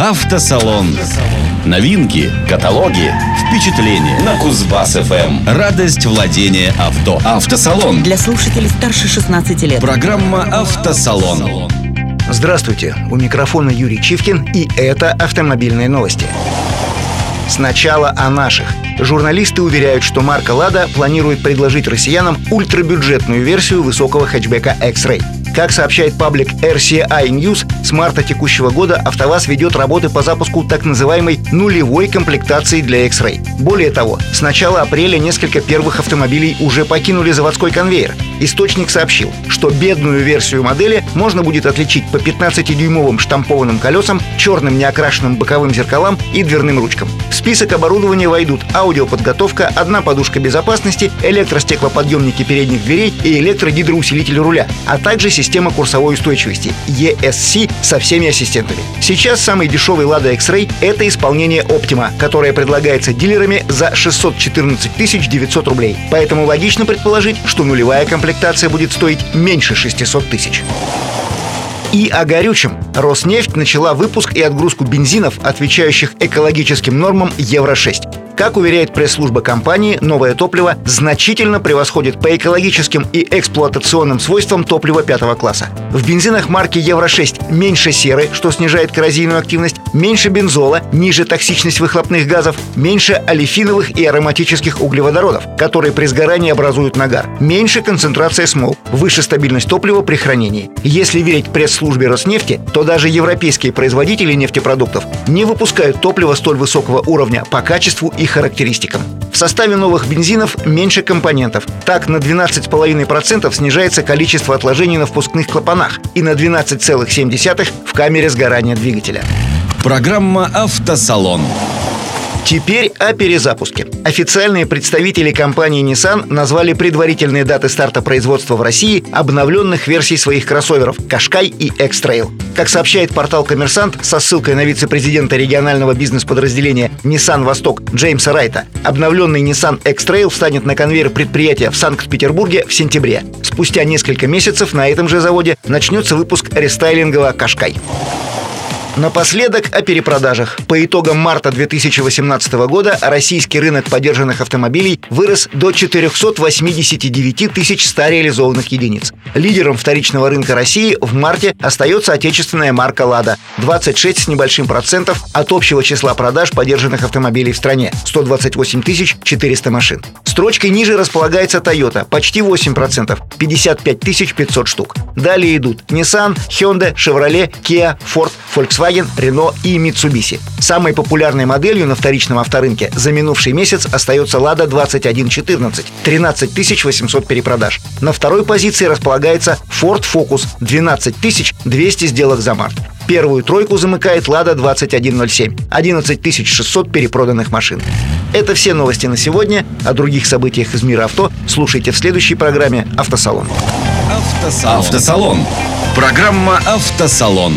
Автосалон. Новинки, каталоги, впечатления на Кузбасс ФМ. Радость владения авто. Автосалон. Для слушателей старше 16 лет. Программа Автосалон. Здравствуйте, у микрофона Юрий Чивкин, и это автомобильные новости. Сначала о наших. Журналисты уверяют, что марка «Лада» планирует предложить россиянам ультрабюджетную версию высокого хэтчбека X-Ray. Как сообщает паблик RCI News, с марта текущего года АвтоВАЗ ведет работы по запуску так называемой нулевой комплектации для X-Ray. Более того, с начала апреля несколько первых автомобилей уже покинули заводской конвейер. Источник сообщил, что бедную версию модели можно будет отличить по 15-дюймовым штампованным колесам, черным неокрашенным боковым зеркалам и дверным ручкам. В список оборудования войдут аудиоподготовка, одна подушка безопасности, электростеклоподъемники передних дверей и электрогидроусилитель руля, а также система курсовой устойчивости ESC со всеми ассистентами. Сейчас самый дешевый Lada X-Ray — это исполнение Optima, которое предлагается дилерами за 614 900 рублей. Поэтому логично предположить, что нулевая комплектация будет стоить меньше 600 тысяч. И о горючем. Роснефть начала выпуск и отгрузку бензинов, отвечающих экологическим нормам Евро-6. Как уверяет пресс-служба компании, новое топливо значительно превосходит по экологическим и эксплуатационным свойствам топлива пятого класса. В бензинах марки Евро-6 меньше серы, что снижает коррозийную активность, меньше бензола, ниже токсичность выхлопных газов, меньше олефиновых и ароматических углеводородов, которые при сгорании образуют нагар, меньше концентрация смол, выше стабильность топлива при хранении. Если верить пресс-службе Роснефти, то даже европейские производители нефтепродуктов не выпускают топливо столь высокого уровня по качеству и характеристикам. В составе новых бензинов меньше компонентов. Так, на 12,5% снижается количество отложений на впускных клапанах и на 12,7% в камере сгорания двигателя. Программа «Автосалон». Теперь о перезапуске. Официальные представители компании Nissan назвали предварительные даты старта производства в России обновленных версий своих кроссоверов Qashqai и X-Trail. Как сообщает портал «Коммерсант» со ссылкой на вице-президента регионального бизнес-подразделения Nissan Восток Джеймса Райта, обновленный Nissan X-Trail встанет на конвейер предприятия в Санкт-Петербурге в сентябре. Спустя несколько месяцев на этом же заводе начнется выпуск рестайлингового Qashqai. Напоследок о перепродажах. По итогам марта 2018 года российский рынок подержанных автомобилей вырос до 489 тысяч 100 реализованных единиц. Лидером вторичного рынка России в марте остается отечественная марка «Лада» — 26 с небольшим процентов от общего числа продаж подержанных автомобилей в стране — 128 тысяч 400 машин. Строчкой ниже располагается Toyota — почти 8%, 55 500 штук. Далее идут Nissan, Hyundai, Chevrolet, Kia, Ford, Volkswagen, Renault и Mitsubishi. Самой популярной моделью на вторичном авторынке за минувший месяц остается Lada 2114 – 13 800 перепродаж. На второй позиции располагается Ford Focus – 12 200 сделок за март. Первую тройку замыкает Lada 2107 – 11 600 перепроданных машин. Это все новости на сегодня. О других событиях из мира авто слушайте в следующей программе «Автосалон». Автосалон. Автосалон. Программа «Автосалон».